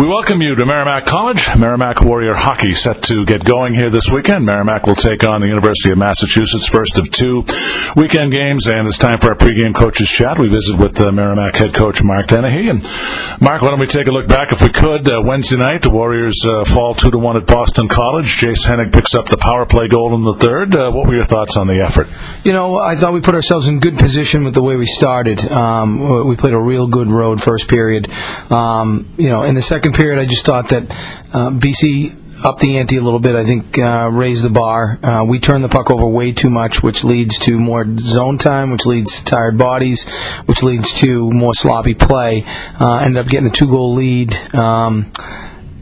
We welcome you to Merrimack College. Merrimack Warrior Hockey set to get going here this weekend. Merrimack will take on the University of Massachusetts, first of two weekend games, and it's time for our pregame coaches chat. We visit with uh, Merrimack head coach Mark Dennehy. And Mark, why don't we take a look back if we could? Uh, Wednesday night, the Warriors uh, fall two to one at Boston College. Jace Hennig picks up the power play goal in the third. Uh, what were your thoughts on the effort? You know, I thought we put ourselves in good position with the way we started. Um, we played a real good road first period. Um, you know, in the second period, I just thought that uh, BC up the ante a little bit. I think uh, raised the bar. Uh, we turned the puck over way too much, which leads to more zone time, which leads to tired bodies, which leads to more sloppy play. Uh, ended up getting a two goal lead. Um,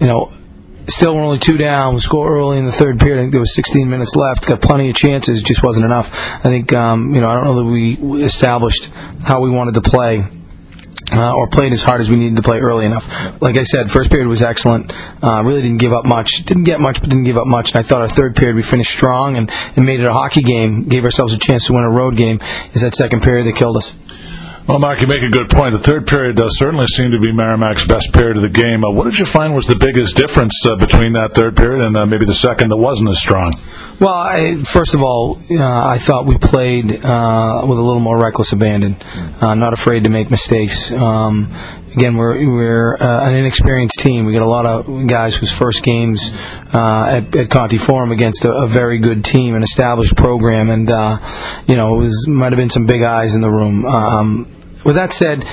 you know. Still, we're only two down. We score early in the third period. I think there was 16 minutes left. Got plenty of chances. Just wasn't enough. I think um, you know. I don't know that we established how we wanted to play uh, or played as hard as we needed to play early enough. Like I said, first period was excellent. Uh, really didn't give up much. Didn't get much, but didn't give up much. And I thought our third period we finished strong and, and made it a hockey game. Gave ourselves a chance to win a road game. Is that second period that killed us? Well, Mark, you make a good point. The third period does certainly seem to be Merrimack's best period of the game. Uh, what did you find was the biggest difference uh, between that third period and uh, maybe the second that wasn't as strong? Well, I, first of all, uh, I thought we played uh, with a little more reckless abandon, not afraid to make mistakes. Um, again, we're we're uh, an inexperienced team. We got a lot of guys whose first games uh, at, at Conte Forum against a, a, very good team, an established program, and uh, you know it was might have been some big eyes in the room. Um, with that said,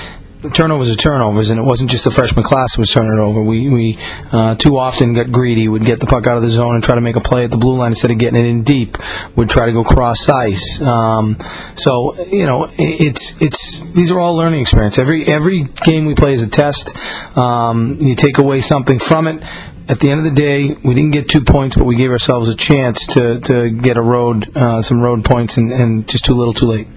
turnovers are turnovers, and it wasn't just the freshman class that was turning it over. We we uh, too often got greedy. Would get the puck out of the zone and try to make a play at the blue line instead of getting it in deep. Would try to go cross ice. Um, so you know, it's it's these are all learning experience. Every every game we play is a test. Um, you take away something from it at the end of the day, we didn't get two points, but we gave ourselves a chance to, to get a road, uh, some road points, and, and just too little, too late.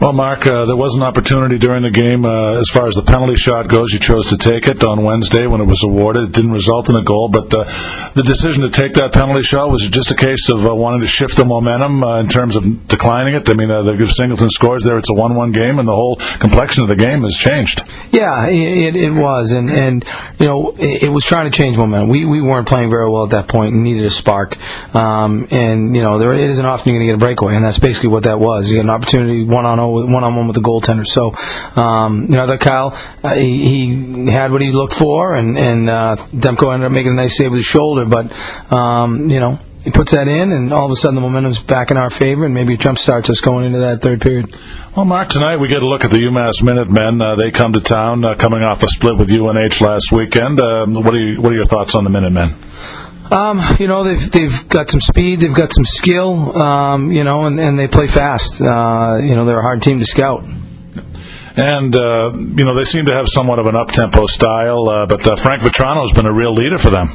Well, Mark, uh, there was an opportunity during the game uh, as far as the penalty shot goes. You chose to take it on Wednesday when it was awarded. It didn't result in a goal, but uh, the decision to take that penalty shot was it just a case of uh, wanting to shift the momentum uh, in terms of declining it. I mean, uh, if Singleton scores there, it's a one-one game, and the whole complexion of the game has changed. Yeah, it, it was, and and you know, it, was trying to change momentum. We we weren't playing very well at that point and needed a spark. Um, and you know, there it isn't often you're going to get a breakaway, and that's basically what that was. You get an opportunity one on one on one with the goaltender. So, um, you know, that Kyle, uh, he, he, had what he looked for, and and uh, Demko ended up making a nice save with his shoulder. But um, you know, he puts that in, and all of a sudden the momentum's back in our favor, and maybe it jump starts us going into that third period. Well, Mark, tonight we get a look at the UMass Minutemen. Uh, they come to town, uh, coming off a split with UNH last weekend. Um, what are you, what are your thoughts on the Minutemen? Um, you know, they've they've got some speed, they've got some skill, um, you know, and, and they play fast. Uh, you know, they're a hard team to scout. And, uh, you know, they seem to have somewhat of an up-tempo style, uh, but uh, Frank Vatrano has been a real leader for them.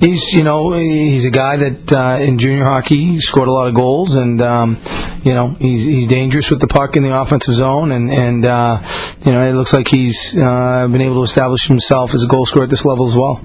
He's, you know, he's a guy that uh, in junior hockey scored a lot of goals, and um, you know, he's he's dangerous with the puck in the offensive zone, and and uh, you know, it looks like he's uh, been able to establish himself as a goal scorer at this level as well.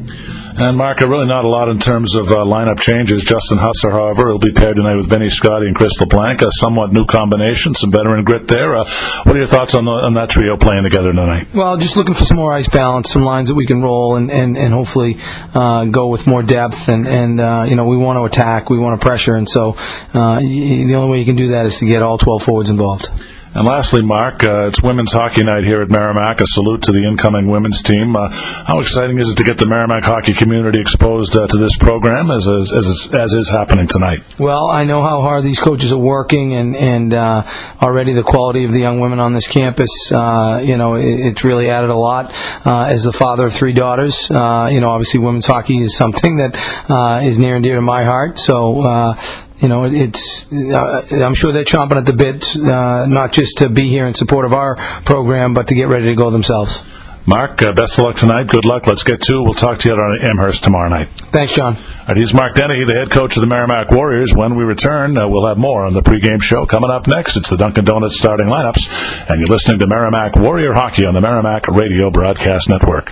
And Mark, really not a lot in terms of uh, lineup changes. Justin Husser, however, will be paired tonight with Benny Scotty and Crystal Blank. A somewhat new combination, some veteran grit there. Uh, what are your thoughts on, the, on that trio playing together tonight? Well, just looking for some more ice balance, some lines that we can roll, and and, and hopefully uh, go with more depth. And and uh, you know, we want to attack, we want to pressure, and so uh, the only way you can do that is to get all 12 forwards involved. And lastly, Mark, uh, it's Women's Hockey Night here at Merrimack. A salute to the incoming women's team. Uh, how exciting is it to get the Merrimack hockey community exposed uh, to this program as, as, as, as, is happening tonight? Well, I know how hard these coaches are working, and, and uh, already the quality of the young women on this campus, uh, you know, it, it's really added a lot. Uh, as the father of three daughters, you know, obviously women's hockey is something that is near and dear to my heart. So, you know, it's. Uh, I'm sure they're chomping at the bit, uh, not just to be here in support of our program, but to get ready to go themselves. Mark, uh, best of luck tonight. Good luck. Let's get to. We'll talk to you on Amherst tomorrow night. Thanks, John. All right, he's Mark Dennehy, the head coach of the Merrimack Warriors. When we return, uh, we'll have more on the pregame show. Coming up next, it's the Dunkin' Donuts starting lineups, and you're listening to Merrimack Warrior Hockey on the Merrimack Radio Broadcast Network.